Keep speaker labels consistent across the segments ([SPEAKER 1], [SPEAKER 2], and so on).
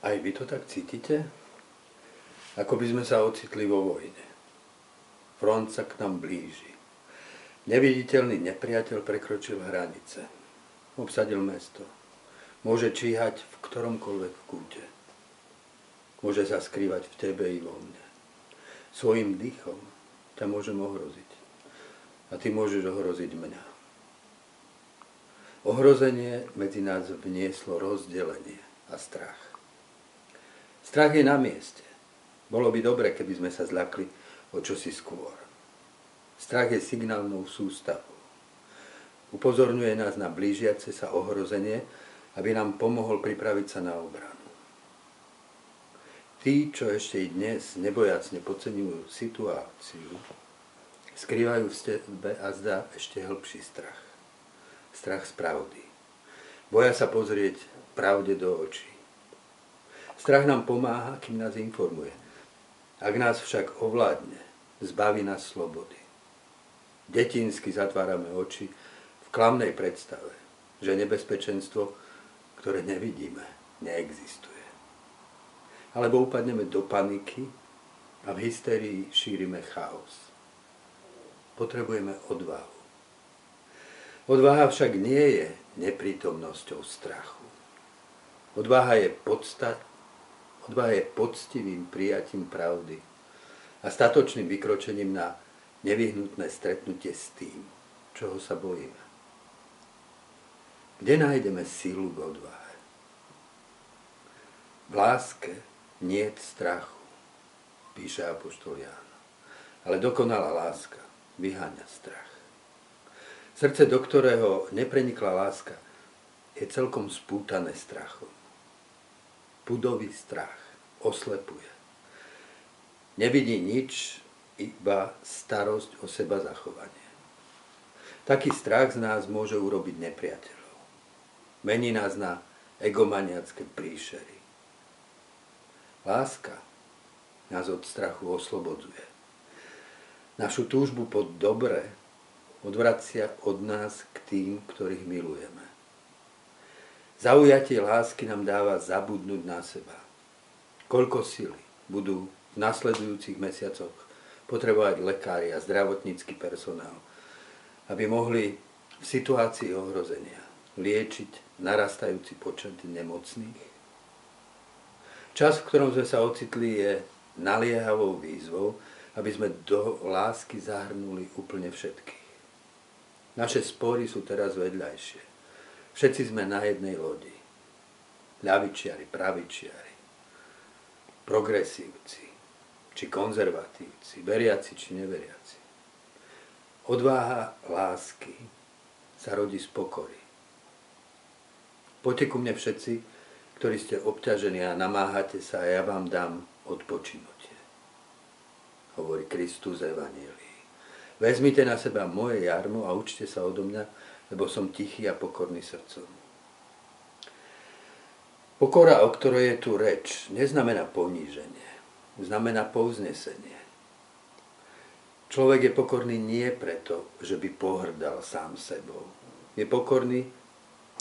[SPEAKER 1] Aj vy to tak cítite? Ako by sme sa ocitli vo vojne. Front sa k nám blíži. Neviditeľný nepriateľ prekročil hranice. Obsadil mesto. Môže číhať v ktoromkoľvek kúte. Môže sa skrývať v tebe i vo mne. Svojim dýchom ťa môžem ohroziť. A ty môžeš ohroziť mňa. Ohrozenie medzi nás vnieslo rozdelenie a strach. Strach je na mieste. Bolo by dobre, keby sme sa zľakli o čosi skôr. Strach je signálnou sústavou. Upozorňuje nás na blížiace sa ohrozenie, aby nám pomohol pripraviť sa na obranu. Tí, čo ešte i dnes nebojacne podceňujú situáciu, skrývajú v sebe a zdá ešte hĺbší strach. Strach z pravdy. Boja sa pozrieť pravde do očí. Strach nám pomáha, kým nás informuje. Ak nás však ovládne, zbaví nás slobody. Detinsky zatvárame oči v klamnej predstave, že nebezpečenstvo, ktoré nevidíme, neexistuje. Alebo upadneme do paniky a v hysterii šírime chaos. Potrebujeme odvahu. Odvaha však nie je neprítomnosťou strachu. Odvaha je podstat, Odvaha je poctivým prijatím pravdy a statočným vykročením na nevyhnutné stretnutie s tým, čoho sa bojíme. Kde nájdeme sílu k odvahe? V láske nie strachu, píše Apoštol Ján. Ale dokonalá láska vyháňa strach. Srdce, do ktorého neprenikla láska, je celkom spútané strachom pudový strach oslepuje. Nevidí nič, iba starosť o seba zachovanie. Taký strach z nás môže urobiť nepriateľov. Mení nás na egomaniacké príšery. Láska nás od strachu oslobodzuje. Našu túžbu po dobre odvracia od nás k tým, ktorých milujeme. Zaujatie lásky nám dáva zabudnúť na seba. Koľko sily budú v nasledujúcich mesiacoch potrebovať lekári a zdravotnícky personál, aby mohli v situácii ohrozenia liečiť narastajúci počet nemocných. Čas, v ktorom sme sa ocitli, je naliehavou výzvou, aby sme do lásky zahrnuli úplne všetkých. Naše spory sú teraz vedľajšie. Všetci sme na jednej lodi. Ľavičiari, pravičiari, progresívci, či konzervatívci, veriaci, či neveriaci. Odváha lásky sa rodí z pokory. Poďte ku mne všetci, ktorí ste obťažení a namáhate sa a ja vám dám odpočinutie. Hovorí Kristus Evanílii. Vezmite na seba moje jarmo a učte sa odo mňa, lebo som tichý a pokorný srdcom. Pokora, o ktorej je tu reč, neznamená poníženie, znamená povznesenie. Človek je pokorný nie preto, že by pohrdal sám sebou. Je pokorný,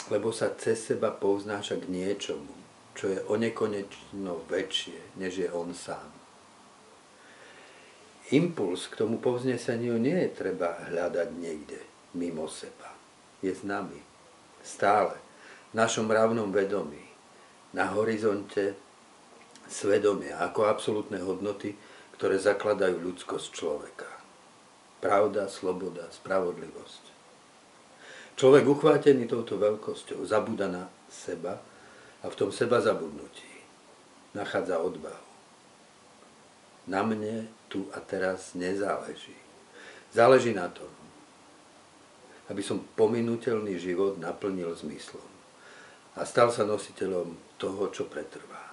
[SPEAKER 1] lebo sa cez seba povznáša k niečomu, čo je onekonečno väčšie, než je on sám. Impuls k tomu povzneseniu nie je treba hľadať niekde mimo seba je s nami. Stále. V našom mravnom vedomí. Na horizonte svedomia ako absolútne hodnoty, ktoré zakladajú ľudskosť človeka. Pravda, sloboda, spravodlivosť. Človek uchvátený touto veľkosťou zabúda na seba a v tom seba zabudnutí nachádza odvahu. Na mne tu a teraz nezáleží. Záleží na tom, aby som pominutelný život naplnil zmyslom a stal sa nositeľom toho, čo pretrvá.